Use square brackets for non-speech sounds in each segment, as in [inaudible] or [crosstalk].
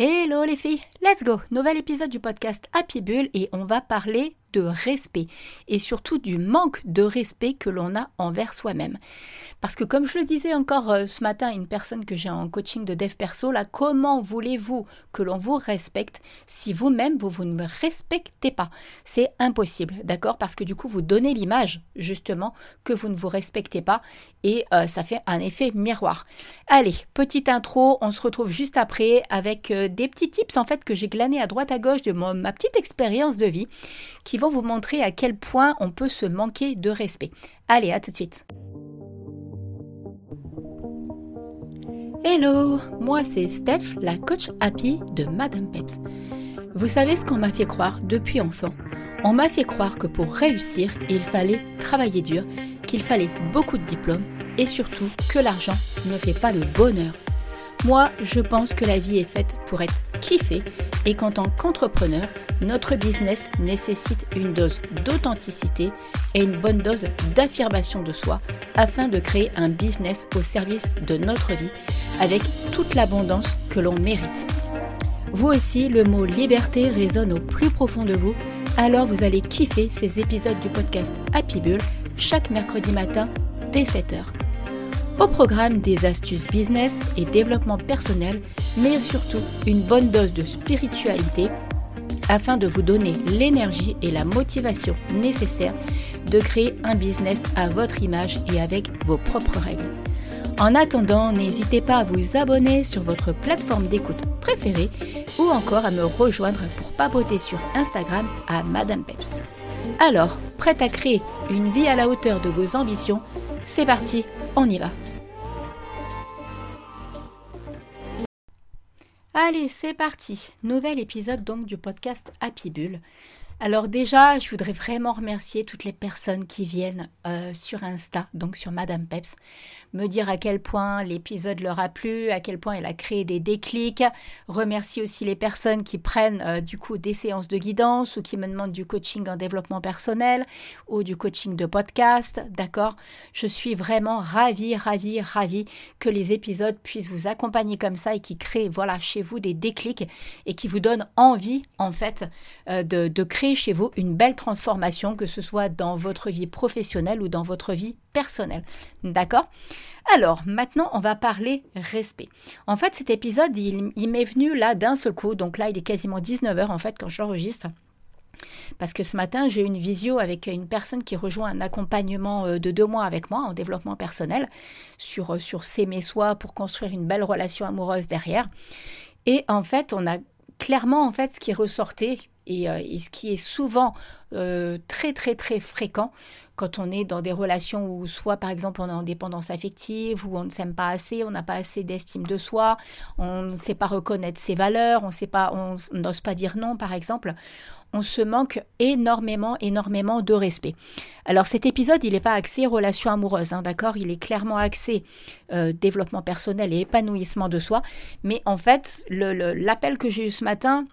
Hello les filles, let's go. Nouvel épisode du podcast Happy Bull et on va parler de respect et surtout du manque de respect que l'on a envers soi-même. Parce que comme je le disais encore euh, ce matin à une personne que j'ai en coaching de dev perso, là, comment voulez-vous que l'on vous respecte si vous-même vous, vous ne respectez pas? C'est impossible, d'accord? Parce que du coup vous donnez l'image justement que vous ne vous respectez pas et euh, ça fait un effet miroir. Allez, petite intro, on se retrouve juste après avec euh, des petits tips en fait que j'ai glanés à droite à gauche de ma petite expérience de vie qui vont vous montrer à quel point on peut se manquer de respect. Allez, à tout de suite. Hello, moi c'est Steph, la coach happy de Madame Peps. Vous savez ce qu'on m'a fait croire depuis enfant? On m'a fait croire que pour réussir, il fallait travailler dur, qu'il fallait beaucoup de diplômes et surtout que l'argent ne fait pas le bonheur. Moi, je pense que la vie est faite pour être kiffée et qu'en tant qu'entrepreneur, notre business nécessite une dose d'authenticité et une bonne dose d'affirmation de soi afin de créer un business au service de notre vie avec toute l'abondance que l'on mérite. Vous aussi, le mot liberté résonne au plus profond de vous, alors vous allez kiffer ces épisodes du podcast Happy Bull chaque mercredi matin dès 7h. Au programme des astuces business et développement personnel, mais surtout une bonne dose de spiritualité afin de vous donner l'énergie et la motivation nécessaires de créer un business à votre image et avec vos propres règles. En attendant, n'hésitez pas à vous abonner sur votre plateforme d'écoute préférée ou encore à me rejoindre pour papoter sur Instagram à Madame Peps. Alors, prête à créer une vie à la hauteur de vos ambitions? C'est parti, on y va Allez, c'est parti. Nouvel épisode donc du podcast Happy Bull. Alors déjà, je voudrais vraiment remercier toutes les personnes qui viennent euh, sur Insta, donc sur Madame Peps, me dire à quel point l'épisode leur a plu, à quel point elle a créé des déclics. Remercier aussi les personnes qui prennent euh, du coup des séances de guidance ou qui me demandent du coaching en développement personnel ou du coaching de podcast. D'accord? Je suis vraiment ravie, ravie, ravie que les épisodes puissent vous accompagner comme ça et qui créent voilà chez vous des déclics et qui vous donnent envie en fait euh, de créer chez vous une belle transformation, que ce soit dans votre vie professionnelle ou dans votre vie personnelle. D'accord? Alors, maintenant, on va parler respect. En fait, cet épisode, il, m'est venu là d'un seul coup. Donc là, il est quasiment 19h en fait quand je l'enregistre. Parce que ce matin, j'ai eu une visio avec une personne qui rejoint un accompagnement euh, de deux mois avec moi en développement personnel sur, euh, sur s'aimer soi pour construire une belle relation amoureuse derrière. Et en fait, on a clairement en fait ce qui ressortait euh, et, ce qui est souvent euh, très très très fréquent quand on est dans des relations où soit par exemple on est en dépendance affective, où on ne s'aime pas assez, on n'a pas assez d'estime de soi, on ne sait pas reconnaître ses valeurs, on sait pas, on n'ose pas dire non par exemple, on se manque énormément, énormément de respect. Alors cet épisode, il n'est pas axé relation amoureuse, hein, d'accord? Il est clairement axé euh, développement personnel et épanouissement de soi. Mais en fait, l'appel que j'ai eu ce matin,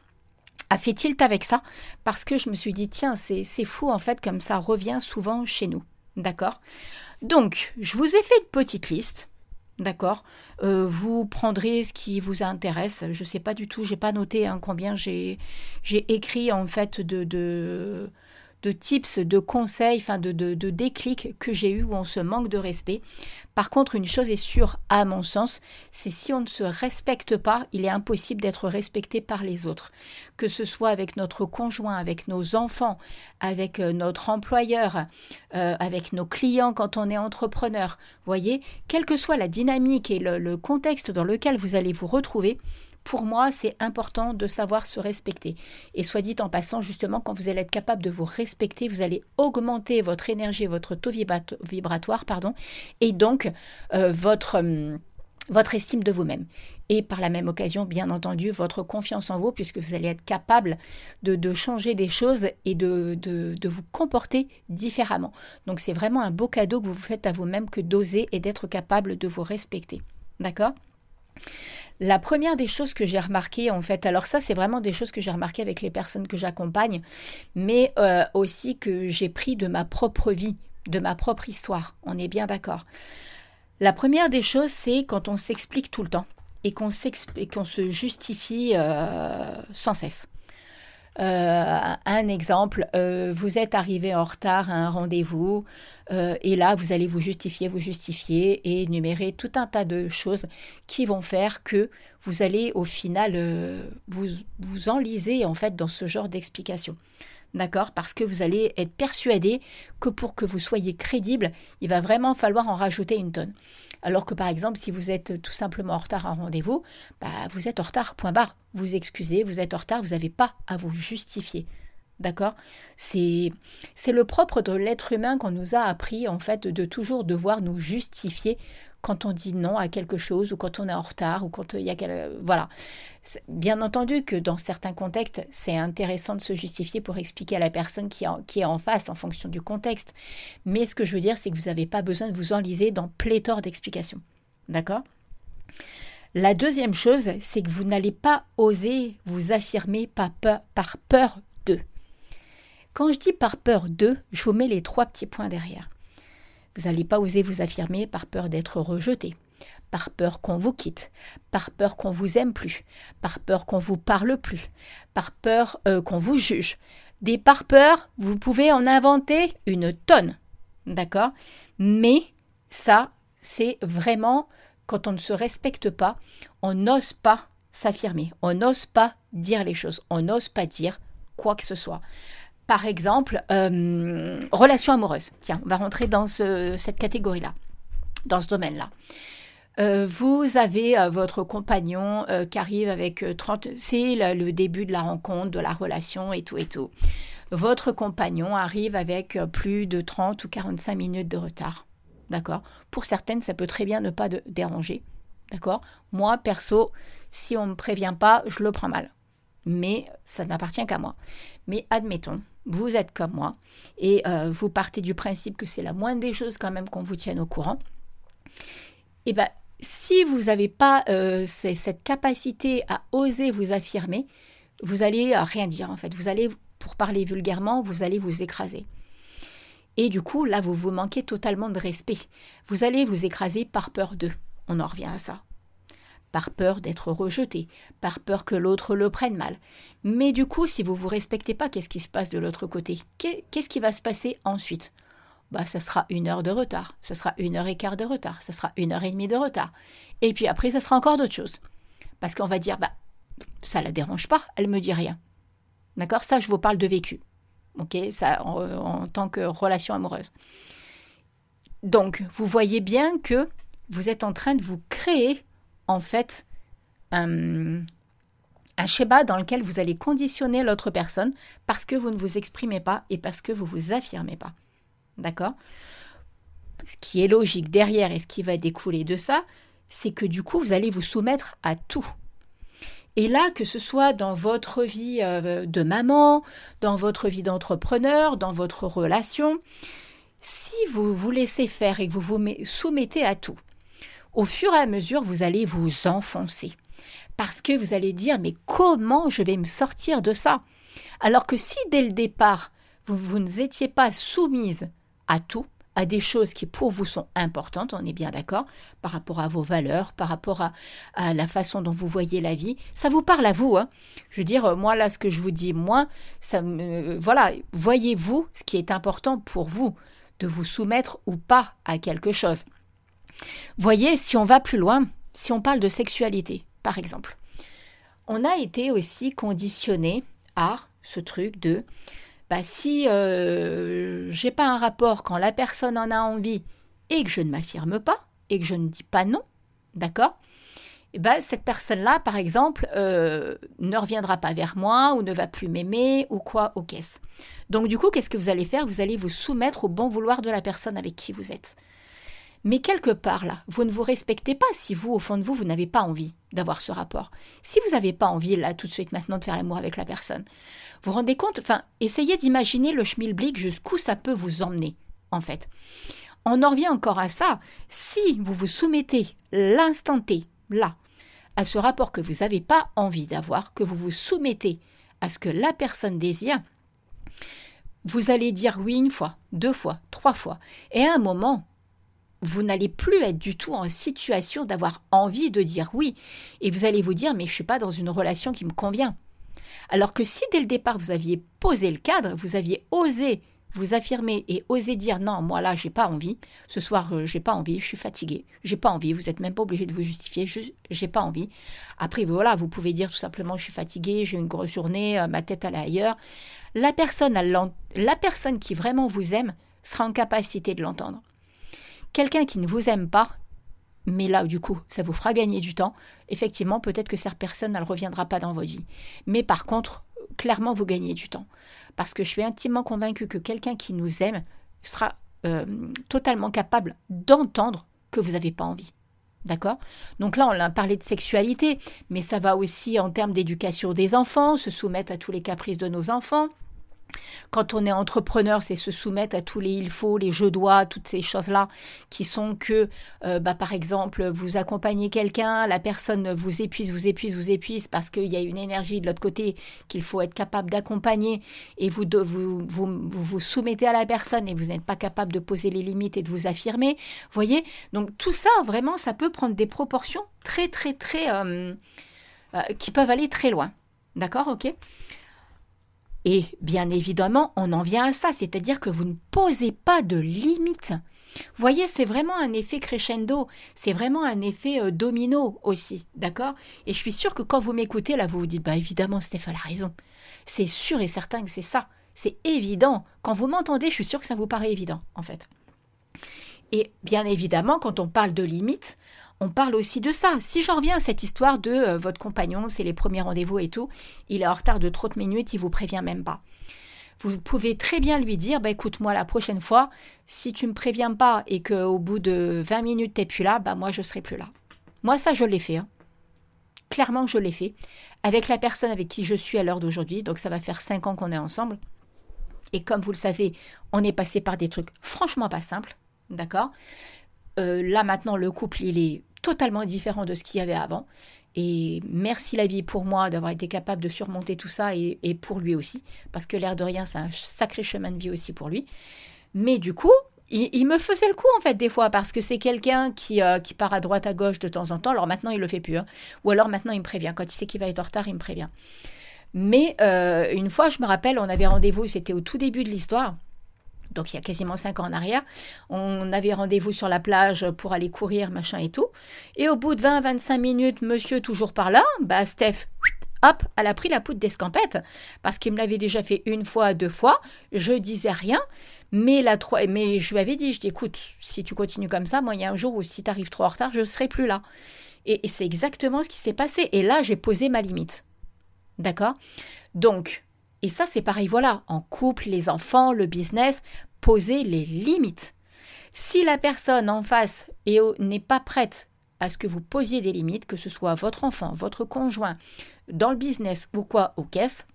a fait tilt avec ça? Parce que je me suis dit tiens c'est fou en fait comme ça revient souvent chez nous. D'accord? Donc je vous ai fait une petite liste. D'accord? Euh, vous prendrez ce qui vous intéresse. Je ne sais pas du tout j'ai pas noté hein, combien j'ai écrit en fait de, de de tips, de conseils, enfin de, de, déclics que j'ai eu où on se manque de respect. Par contre, une chose est sûre, à mon sens, c'est si on ne se respecte pas, il est impossible d'être respecté par les autres. Que ce soit avec notre conjoint, avec nos enfants, avec euh, notre employeur, euh, avec nos clients quand on est entrepreneur. Voyez, quelle que soit la dynamique et le contexte dans lequel vous allez vous retrouver, pour moi, c'est important de savoir se respecter. Et soit dit en passant, justement, quand vous allez être capable de vous respecter, vous allez augmenter votre énergie, votre taux vibratoire, pardon, et donc euh, votre, hum, votre estime de vous-même. Et par la même occasion, bien entendu, votre confiance en vous, puisque vous allez être capable de, changer des choses et de, de vous comporter différemment. Donc c'est vraiment un beau cadeau que vous faites à vous-même que d'oser et d'être capable de vous respecter. D'accord? La première des choses que j'ai remarqué, en fait, alors ça, c'est vraiment des choses que j'ai remarquées avec les personnes que j'accompagne, mais euh, aussi que j'ai pris de ma propre vie, de ma propre histoire. On est bien d'accord. La première des choses, c'est quand on s'explique tout le temps et qu'on se justifie euh, sans cesse. Euh, un exemple, euh, vous êtes arrivé en retard à un rendez-vous et là, vous allez vous justifier, vous justifier et énumérer tout un tas de choses qui vont faire que vous allez au final vous, vous enliser en fait dans ce genre d'explication. D'accord? Parce que vous allez être persuadé que pour que vous soyez crédible, il va vraiment falloir en rajouter une tonne. Alors que par exemple, si vous êtes tout simplement en retard à un rendez-vous, bah, vous êtes en retard, point barre. Vous excusez, vous êtes en retard, vous n'avez pas à vous justifier. D'accord? C'est le propre de l'être humain qu'on nous a appris en fait de toujours devoir nous justifier quand on dit non à quelque chose ou quand on est en retard ou quand il y a voilà. Bien entendu que dans certains contextes, c'est intéressant de se justifier pour expliquer à la personne qui est, en, face en fonction du contexte. Mais ce que je veux dire, c'est que vous n'avez pas besoin de vous enliser dans pléthore d'explications. D'accord? La deuxième chose, c'est que vous n'allez pas oser vous affirmer par peur, par d'eux. Quand je dis par peur d'eux, je vous mets les trois petits points derrière. Vous n'allez pas oser vous affirmer par peur d'être rejeté, par peur qu'on vous quitte, par peur qu'on vous aime plus, par peur qu'on vous parle plus, par peur euh, qu'on vous juge. Des par peur, vous pouvez en inventer une tonne. D'accord? Mais ça, c'est vraiment quand on ne se respecte pas, on n'ose pas s'affirmer, on n'ose pas dire les choses, on n'ose pas dire quoi que ce soit par exemple, euh, relation amoureuse. Tiens, on va rentrer dans cette catégorie-là, dans ce domaine-là. Euh, vous avez euh, votre compagnon qui arrive avec 30... C'est le, début de la rencontre, de la relation et tout et tout. Votre compagnon arrive avec plus de 30 ou 45 minutes de retard. D'accord? Pour certaines, ça peut très bien ne pas déranger. D'accord? Moi, perso, si on me prévient pas, je le prends mal. Mais ça n'appartient qu'à moi. Mais admettons, vous êtes comme moi, et euh, vous partez du principe que c'est la moindre des choses quand même qu'on vous tienne au courant, et eh bien si vous n'avez pas euh, cette capacité à oser vous affirmer, vous allez euh, rien dire en fait. Vous allez, pour parler vulgairement, vous allez vous écraser. Et du coup, là, vous vous manquez totalement de respect. Vous allez vous écraser par peur d'eux. On en revient à ça par peur d'être rejeté, par peur que l'autre le prenne mal. Mais du coup, si vous vous respectez pas, qu'est-ce qui se passe de l'autre côté? Qu'est-ce qui va se passer ensuite? Bah, ça sera une heure de retard, ça sera une heure et quart de retard, ça sera une heure et demie de retard. Et puis après, ça sera encore d'autres choses. Parce qu'on va dire, bah, ça la dérange pas, elle me dit rien. D'accord? Ça, je vous parle de vécu. En, tant que relation amoureuse. Donc, vous voyez bien que vous êtes en train de vous créer en fait un, schéma dans lequel vous allez conditionner l'autre personne parce que vous ne vous exprimez pas et parce que vous vous affirmez pas. D'accord? Ce qui est logique derrière et ce qui va découler de ça, c'est que du coup, vous allez vous soumettre à tout. Et là, que ce soit dans votre vie euh, de maman, dans votre vie d'entrepreneur, dans votre relation, si vous vous laissez faire et que vous vous soumettez à tout, au fur et à mesure, vous allez vous enfoncer. Parce que vous allez dire, mais comment je vais me sortir de ça? Alors que si dès le départ, vous, vous ne étiez pas soumise à tout, à des choses qui pour vous sont importantes, on est bien d'accord, par rapport à vos valeurs, par rapport à, la façon dont vous voyez la vie, ça vous parle à vous. Hein. Je veux dire, moi là, ce que je vous dis, moi, ça voilà, voyez-vous ce qui est important pour vous, de vous soumettre ou pas à quelque chose. Voyez, si on va plus loin, si on parle de sexualité, par exemple, on a été aussi conditionné à ce truc de bah, si euh, j'ai pas un rapport quand la personne en a envie et que je ne m'affirme pas et que je ne dis pas non, d'accord ben, cette personne-là, par exemple, euh, ne reviendra pas vers moi ou ne va plus m'aimer ou quoi au caisse. Donc du coup, qu'est-ce que vous allez faire? Vous allez vous soumettre au bon vouloir de la personne avec qui vous êtes. Mais quelque part là, vous ne vous respectez pas si vous, au fond de vous, vous n'avez pas envie d'avoir ce rapport. Si vous n'avez pas envie là tout de suite maintenant de faire l'amour avec la personne, vous vous rendez compte, enfin, essayez d'imaginer le schmilblick jusqu'où ça peut vous emmener, en fait. On en revient encore à ça. Si vous vous soumettez l'instant T, là, à ce rapport que vous n'avez pas envie d'avoir, que vous vous soumettez à ce que la personne désire, vous allez dire oui une fois, deux fois, trois fois. Et à un moment, vous n'allez plus être du tout en situation d'avoir envie de dire oui. Et vous allez vous dire, mais je ne suis pas dans une relation qui me convient. Alors que si dès le départ vous aviez posé le cadre, vous aviez osé vous affirmer et osé dire non, moi là, j'ai pas envie. Ce soir, je euh, j'ai pas envie, je suis fatigué, j'ai pas envie. Vous n'êtes même pas obligé de vous justifier, je j'ai pas envie. Après, voilà, vous pouvez dire tout simplement, je suis fatigué, j'ai une grosse journée, euh, ma tête est ailleurs. La personne, la personne qui vraiment vous aime sera en capacité de l'entendre. Quelqu'un qui ne vous aime pas, mais là, du coup, ça vous fera gagner du temps. Effectivement, peut-être que cette personne, ne reviendra pas dans votre vie. Mais par contre, clairement, vous gagnez du temps. Parce que je suis intimement convaincue que quelqu'un qui nous aime sera euh, totalement capable d'entendre que vous n'avez pas envie. D'accord? Donc là, on a parlé de sexualité, mais ça va aussi en termes d'éducation des enfants, se soumettre à tous les caprices de nos enfants. Quand on est entrepreneur, c'est se soumettre à tous les il faut, les je dois, toutes ces choses-là qui sont que, euh, bah, par exemple, vous accompagnez quelqu'un, la personne vous épuise, vous épuise, vous épuise parce qu'il y a une énergie de l'autre côté qu'il faut être capable d'accompagner et vous, vous, vous, vous, soumettez à la personne et vous n'êtes pas capable de poser les limites et de vous affirmer. voyez Donc tout ça, vraiment, ça peut prendre des proportions très, très, très... Euh, euh, qui peuvent aller très loin. D'accord Ok? Et bien évidemment, on en vient à ça, c'est-à-dire que vous ne posez pas de limites. Vous voyez, c'est vraiment un effet crescendo, c'est vraiment un effet euh, domino aussi, d'accord? Et je suis sûre que quand vous m'écoutez, là, vous vous dites, bah évidemment, Stéphane a raison. C'est sûr et certain que c'est ça. C'est évident. Quand vous m'entendez, je suis sûre que ça vous paraît évident, en fait. Et bien évidemment, quand on parle de limites, on parle aussi de ça. Si j'en reviens à cette histoire de euh, votre compagnon, c'est les premiers rendez-vous et tout, il est en retard de 30 minutes, il vous prévient même pas. Vous pouvez très bien lui dire, bah écoute, moi la prochaine fois, si tu me préviens pas et qu'au bout de 20 minutes t'es plus là, bah moi je serai plus là. Moi ça je l'ai fait. Hein. Clairement je l'ai fait. Avec la personne avec qui je suis à l'heure d'aujourd'hui, donc ça va faire 5 ans qu'on est ensemble. Et comme vous le savez, on est passé par des trucs franchement pas simples, d'accord? Euh, là maintenant, le couple, il est totalement différent de ce qu'il y avait avant. Et merci la vie pour moi d'avoir été capable de surmonter tout ça et, pour lui aussi, parce que l'air de rien, c'est un sacré chemin de vie aussi pour lui. Mais du coup, il, me faisait le coup en fait des fois, parce que c'est quelqu'un qui, euh, qui part à droite, à gauche de temps en temps. Alors maintenant, il le fait plus. Hein. Ou alors maintenant, il me prévient. Quand il sait qu'il va être en retard, il me prévient. Mais euh, une fois, je me rappelle, on avait rendez-vous, c'était au tout début de l'histoire donc il y a quasiment cinq ans en arrière, on avait rendez-vous sur la plage pour aller courir, machin et tout. Et au bout de 20-25 minutes, monsieur toujours par là, bah Steph, hop, elle a pris la poudre d'escampette, parce qu'il me l'avait déjà fait une fois, deux fois, je disais rien, mais, la mais je lui avais dit, je dis, écoute, si tu continues comme ça, moi il y a un jour où si tu arrives trop en retard, je ne serai plus là. et c'est exactement ce qui s'est passé. Et là, j'ai posé ma limite. D'accord? Donc, et ça, c'est pareil, voilà, en couple, les enfants, le business, poser les limites. Si la personne en face n'est pas prête à ce que vous posiez des limites, que ce soit votre enfant, votre conjoint, dans le business ou quoi, aux caisses,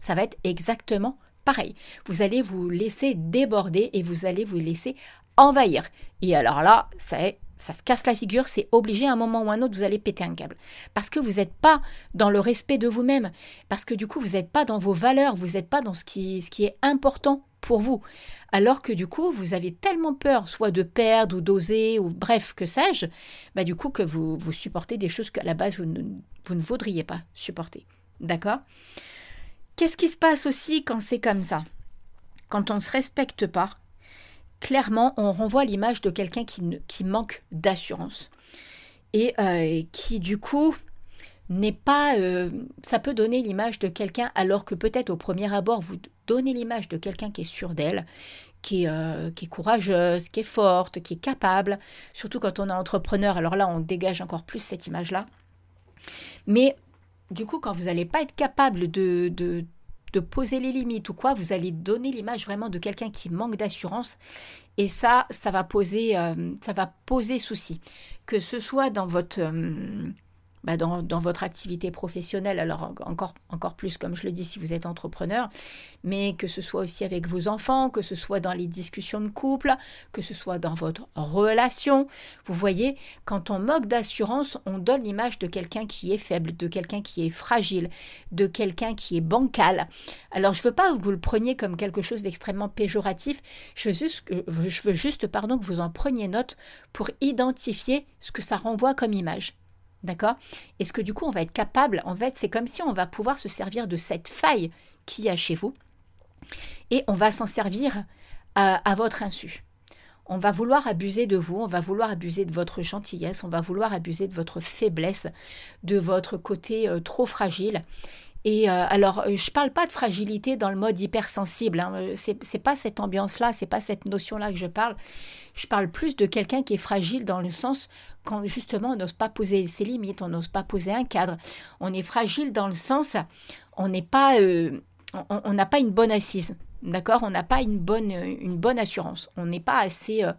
ça va être exactement pareil. Vous allez vous laisser déborder et vous allez vous laisser envahir. Et alors là, ça est ça se casse la figure, c'est obligé à un moment ou un autre, vous allez péter un câble. Parce que vous n'êtes pas dans le respect de vous-même, parce que du coup, vous n'êtes pas dans vos valeurs, vous n'êtes pas dans ce qui, ce est important pour vous. Alors que du coup, vous avez tellement peur, soit de perdre ou d'oser, ou bref, que sais-je, bah du coup que vous, vous supportez des choses qu'à la base, vous ne voudriez pas supporter. D'accord? Qu'est-ce qui se passe aussi quand c'est comme ça? Quand on ne se respecte pas, clairement, on renvoie l'image de quelqu'un qui, qui, manque d'assurance. Et euh, qui, du coup, n'est pas... Euh, ça peut donner l'image de quelqu'un, alors que peut-être au premier abord, vous donnez l'image de quelqu'un qui est sûr d'elle, qui est, euh, qui est courageuse, qui est forte, qui est capable, surtout quand on est entrepreneur. Alors là, on dégage encore plus cette image-là. Mais du coup, quand vous n'allez pas être capable de poser les limites ou quoi, vous allez donner l'image vraiment de quelqu'un qui manque d'assurance. Et ça, ça va poser, euh, ça va poser souci. Que ce soit dans votre, euh, bah, dans, votre activité professionnelle, alors encore, encore plus comme je le dis si vous êtes entrepreneur, mais que ce soit aussi avec vos enfants, que ce soit dans les discussions de couple, que ce soit dans votre relation. Vous voyez, quand on moque d'assurance, on donne l'image de quelqu'un qui est faible, de quelqu'un qui est fragile, de quelqu'un qui est bancal. Alors je ne veux pas que vous le preniez comme quelque chose d'extrêmement péjoratif, je veux juste, je veux juste pardon, que vous en preniez note pour identifier ce que ça renvoie comme image. D'accord? Est-ce que du coup, on va être capable, en fait, c'est comme si on va pouvoir se servir de cette faille qu'il y a chez vous et on va s'en servir à, votre insu. On va vouloir abuser de vous, on va vouloir abuser de votre gentillesse, on va vouloir abuser de votre faiblesse, de votre côté euh, trop fragile. Et euh, alors, euh, je ne parle pas de fragilité dans le mode hypersensible. Hein. C'est, n'est pas cette ambiance-là, c'est pas cette notion-là que je parle. Je parle plus de quelqu'un qui est fragile dans le sens quand justement on n'ose pas poser ses limites, on n'ose pas poser un cadre. On est fragile dans le sens, on n'est pas, euh, on n'a pas une bonne assise, d'accord? On n'a pas une bonne, une bonne assurance. On n'est pas assez, euh,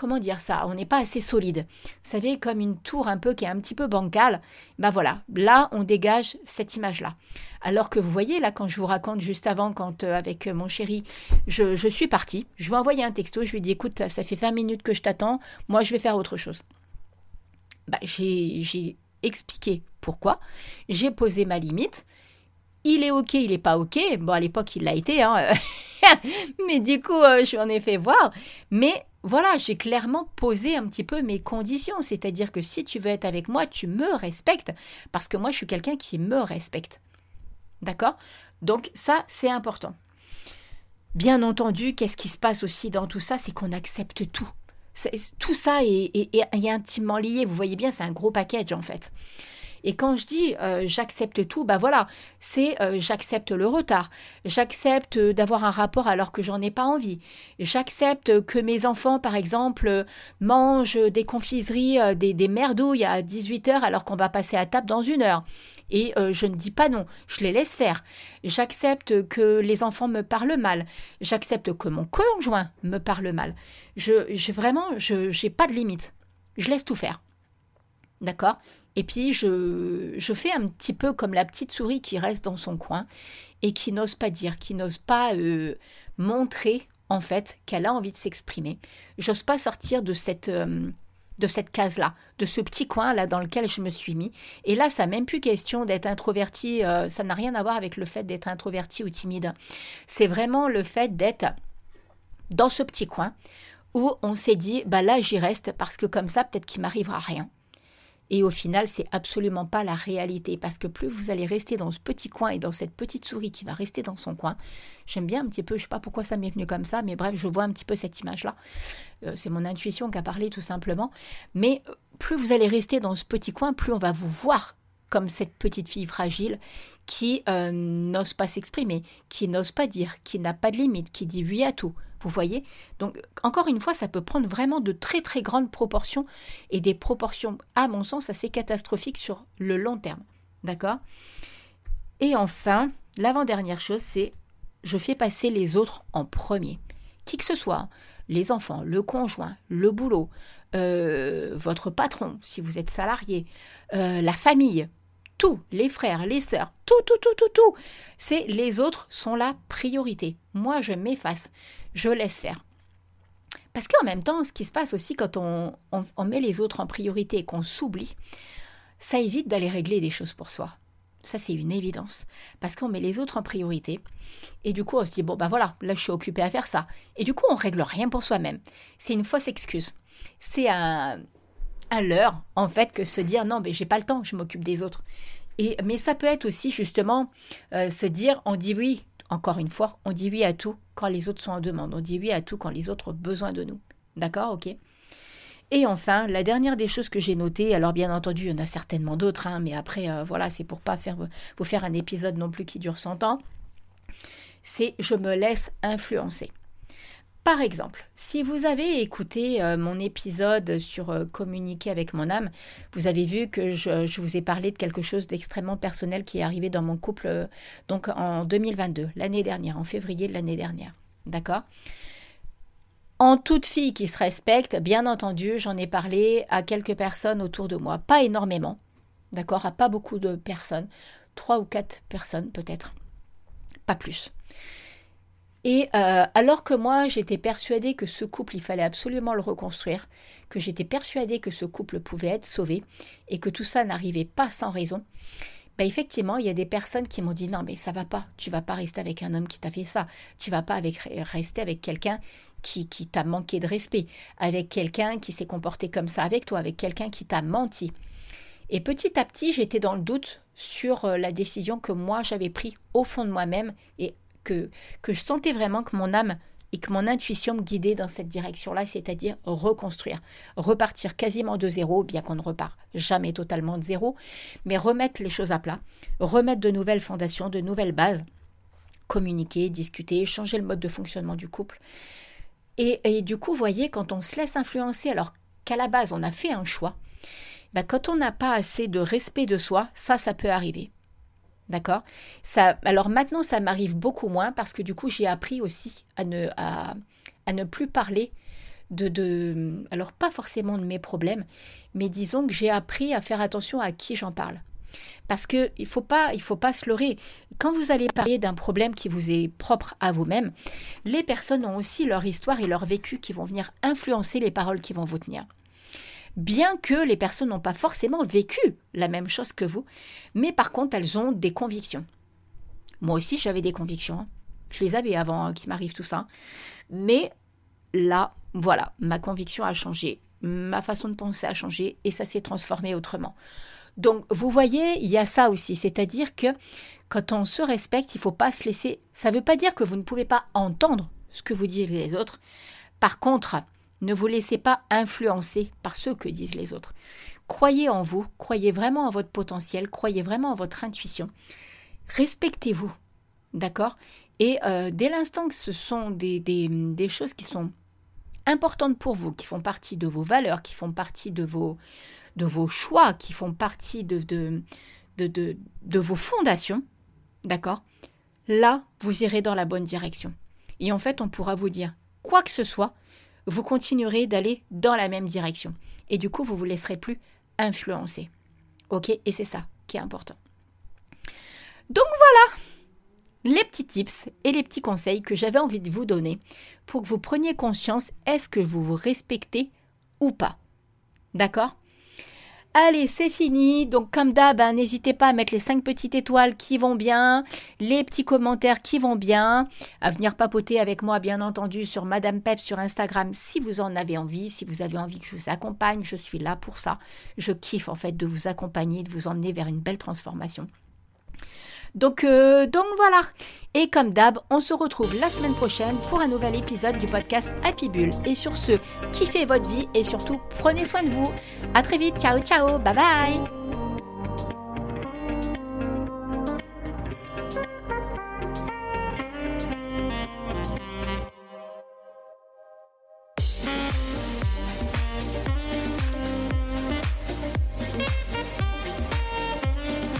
comment dire ça On n'est pas assez solide. Vous savez, comme une tour un peu qui est un petit peu bancale. Ben voilà, là on dégage cette image-là. Alors que vous voyez là, quand je vous raconte juste avant, quand euh, avec mon chéri, je, je suis partie, je lui ai envoyé un texto, je lui ai écoute, ça fait 20 minutes que je t'attends, moi je vais faire autre chose. Bah, j'ai expliqué pourquoi, j'ai posé ma limite. Il est ok, il n'est pas ok. Bon, à l'époque, il l'a été, hein. [laughs] mais du coup, euh, je ai fait voir. Mais voilà, j'ai clairement posé un petit peu mes conditions. C'est-à-dire que si tu veux être avec moi, tu me respectes. Parce que moi, je suis quelqu'un qui me respecte. D'accord? Donc, ça, c'est important. Bien entendu, qu'est-ce qui se passe aussi dans tout ça? C'est qu'on accepte tout tout ça est, intimement lié. Vous voyez bien, c'est un gros package en fait. Et quand je dis euh, j'accepte tout, bah voilà, c'est euh, j'accepte le retard, j'accepte d'avoir un rapport alors que j'en ai pas envie, j'accepte que mes enfants, par exemple, mangent des confiseries, euh, des, merdouilles à 18h alors qu'on va passer à table dans une heure. Et je ne dis pas non, je les laisse faire. J'accepte que les enfants me parlent mal. J'accepte que mon conjoint me parle mal. Je, vraiment, je n'ai pas de limite. Je laisse tout faire. D'accord? Et puis, je, je, fais un petit peu comme la petite souris qui reste dans son coin et qui n'ose pas dire, qui n'ose pas euh, montrer, en fait, qu'elle a envie de s'exprimer. J'ose pas sortir de cette, euh, de cette case-là, de ce petit coin-là dans lequel je me suis mis. Et là, ça n'a même plus question d'être introverti, euh, ça n'a rien à voir avec le fait d'être introverti ou timide. C'est vraiment le fait d'être dans ce petit coin où on s'est dit, bah là, j'y reste parce que comme ça, peut-être qu'il m'arrivera rien. Et au final, c'est absolument pas la réalité parce que plus vous allez rester dans ce petit coin et dans cette petite souris qui va rester dans son coin, j'aime bien un petit peu, je sais pas pourquoi ça m'est venu comme ça, mais bref, je vois un petit peu cette image-là. Euh, c'est mon intuition qui a parlé tout simplement. Mais euh, plus vous allez rester dans ce petit coin, plus on va vous voir comme cette petite fille fragile qui euh, n'ose pas s'exprimer, qui n'ose pas dire, qui n'a pas de limite, qui dit oui à tout. Vous voyez Donc, encore une fois, ça peut prendre vraiment de très très grandes proportions et des proportions, à mon sens, assez catastrophiques sur le long terme. D'accord? Et enfin, l'avant-dernière chose, c'est je fais passer les autres en premier. Qui que ce soit, les enfants, le conjoint, le boulot, euh, votre patron, si vous êtes salarié, euh, la famille, tout, les frères, les sœurs, tout, tout, tout, tout, tout. C'est les autres sont la priorité. Moi, je m'efface, je laisse faire. Parce qu'en même temps, ce qui se passe aussi quand on, met les autres en priorité et qu'on s'oublie, ça évite d'aller régler des choses pour soi. Ça, c'est une évidence. Parce qu'on met les autres en priorité. Et du coup, on se dit, bon, ben voilà, là, je suis occupé à faire ça. Et du coup, on règle rien pour soi-même. C'est une fausse excuse. C'est un, à l'heure, en fait, que se dire non, mais j'ai pas le temps, je m'occupe des autres. Et, mais ça peut être aussi justement euh, se dire on dit oui, encore une fois, on dit oui à tout quand les autres sont en demande, on dit oui à tout quand les autres ont besoin de nous. D'accord Ok et enfin, la dernière des choses que j'ai notées, alors bien entendu, il y en a certainement d'autres, hein, mais après, euh, voilà, c'est pour pas faire, vous faire un épisode non plus qui dure 100 ans, c'est je me laisse influencer. Par exemple, si vous avez écouté euh, mon épisode sur euh, communiquer avec mon âme, vous avez vu que je, vous ai parlé de quelque chose d'extrêmement personnel qui est arrivé dans mon couple euh, donc en 2022, l'année dernière, en février de l'année dernière. D'accord? En toute fille qui se respecte, bien entendu, j'en ai parlé à quelques personnes autour de moi, pas énormément, d'accord, à pas beaucoup de personnes, trois ou quatre personnes peut-être, pas plus. Et euh, alors que moi, j'étais persuadée que ce couple, il fallait absolument le reconstruire, que j'étais persuadée que ce couple pouvait être sauvé et que tout ça n'arrivait pas sans raison, ben effectivement, il y a des personnes qui m'ont dit non, mais ça va pas, tu vas pas rester avec un homme qui t'a fait ça, tu vas pas rester avec quelqu'un qui, qui t'a manqué de respect, avec quelqu'un qui s'est comporté comme ça avec toi, avec quelqu'un qui t'a menti. Et petit à petit, j'étais dans le doute sur euh, la décision que moi j'avais prise au fond de moi-même et que, je sentais vraiment que mon âme et que mon intuition me guidait dans cette direction-là, c'est-à-dire reconstruire, repartir quasiment de zéro, bien qu'on ne repart jamais totalement de zéro, mais remettre les choses à plat, remettre de nouvelles fondations, de nouvelles bases, communiquer, discuter, changer le mode de fonctionnement du couple. Et, et du coup, vous voyez, quand on se laisse influencer, alors qu'à la base on a fait un choix, ben, quand on n'a pas assez de respect de soi, ça, ça peut arriver. D'accord? Ça, Alors maintenant, ça m'arrive beaucoup moins parce que du coup, j'ai appris aussi à ne, plus parler de, Alors, pas forcément de mes problèmes, mais disons que j'ai appris à faire attention à qui j'en parle. Parce qu'il ne faut pas se leurrer. Quand vous allez parler d'un problème qui vous est propre à vous-même, les personnes ont aussi leur histoire et leur vécu qui vont venir influencer les paroles qui vont vous tenir bien que les personnes n'ont pas forcément vécu la même chose que vous, mais par contre elles ont des convictions. Moi aussi j'avais des convictions, hein. je les avais avant hein, qu'il m'arrive tout ça, mais là, voilà, ma conviction a changé, ma façon de penser a changé et ça s'est transformé autrement. Donc vous voyez, il y a ça aussi, c'est-à-dire que quand on se respecte, il ne faut pas se laisser... Ça ne veut pas dire que vous ne pouvez pas entendre ce que vous disent les autres. Par contre, ne vous laissez pas influencer par ce que disent les autres. Croyez en vous, croyez vraiment en votre potentiel, croyez vraiment en votre intuition. Respectez-vous, d'accord? Et euh, dès l'instant que ce sont des, choses qui sont importantes pour vous, qui font partie de vos valeurs, qui font partie de vos, choix, qui font partie de vos fondations, d'accord? Là, vous irez dans la bonne direction. Et en fait, on pourra vous dire quoi que ce soit, vous continuerez d'aller dans la même direction. Et du coup, vous ne vous laisserez plus influencer. Ok Et c'est ça qui est important. Donc voilà les petits tips et les petits conseils que j'avais envie de vous donner pour que vous preniez conscience est-ce que vous vous respectez ou pas. D'accord? Allez, c'est fini. Donc, comme d'hab, hein, n'hésitez pas à mettre les 5 petites étoiles qui vont bien, les petits commentaires qui vont bien, à venir papoter avec moi, bien entendu, sur Madame Pep sur Instagram si vous en avez envie, si vous avez envie que je vous accompagne, je suis là pour ça. Je kiffe en fait de vous accompagner, de vous emmener vers une belle transformation. Donc, euh, donc voilà. Et comme d'hab, on se retrouve la semaine prochaine pour un nouvel épisode du podcast Happy Bull. Et sur ce, kiffez votre vie et surtout prenez soin de vous. À très vite. Ciao, ciao. Bye bye.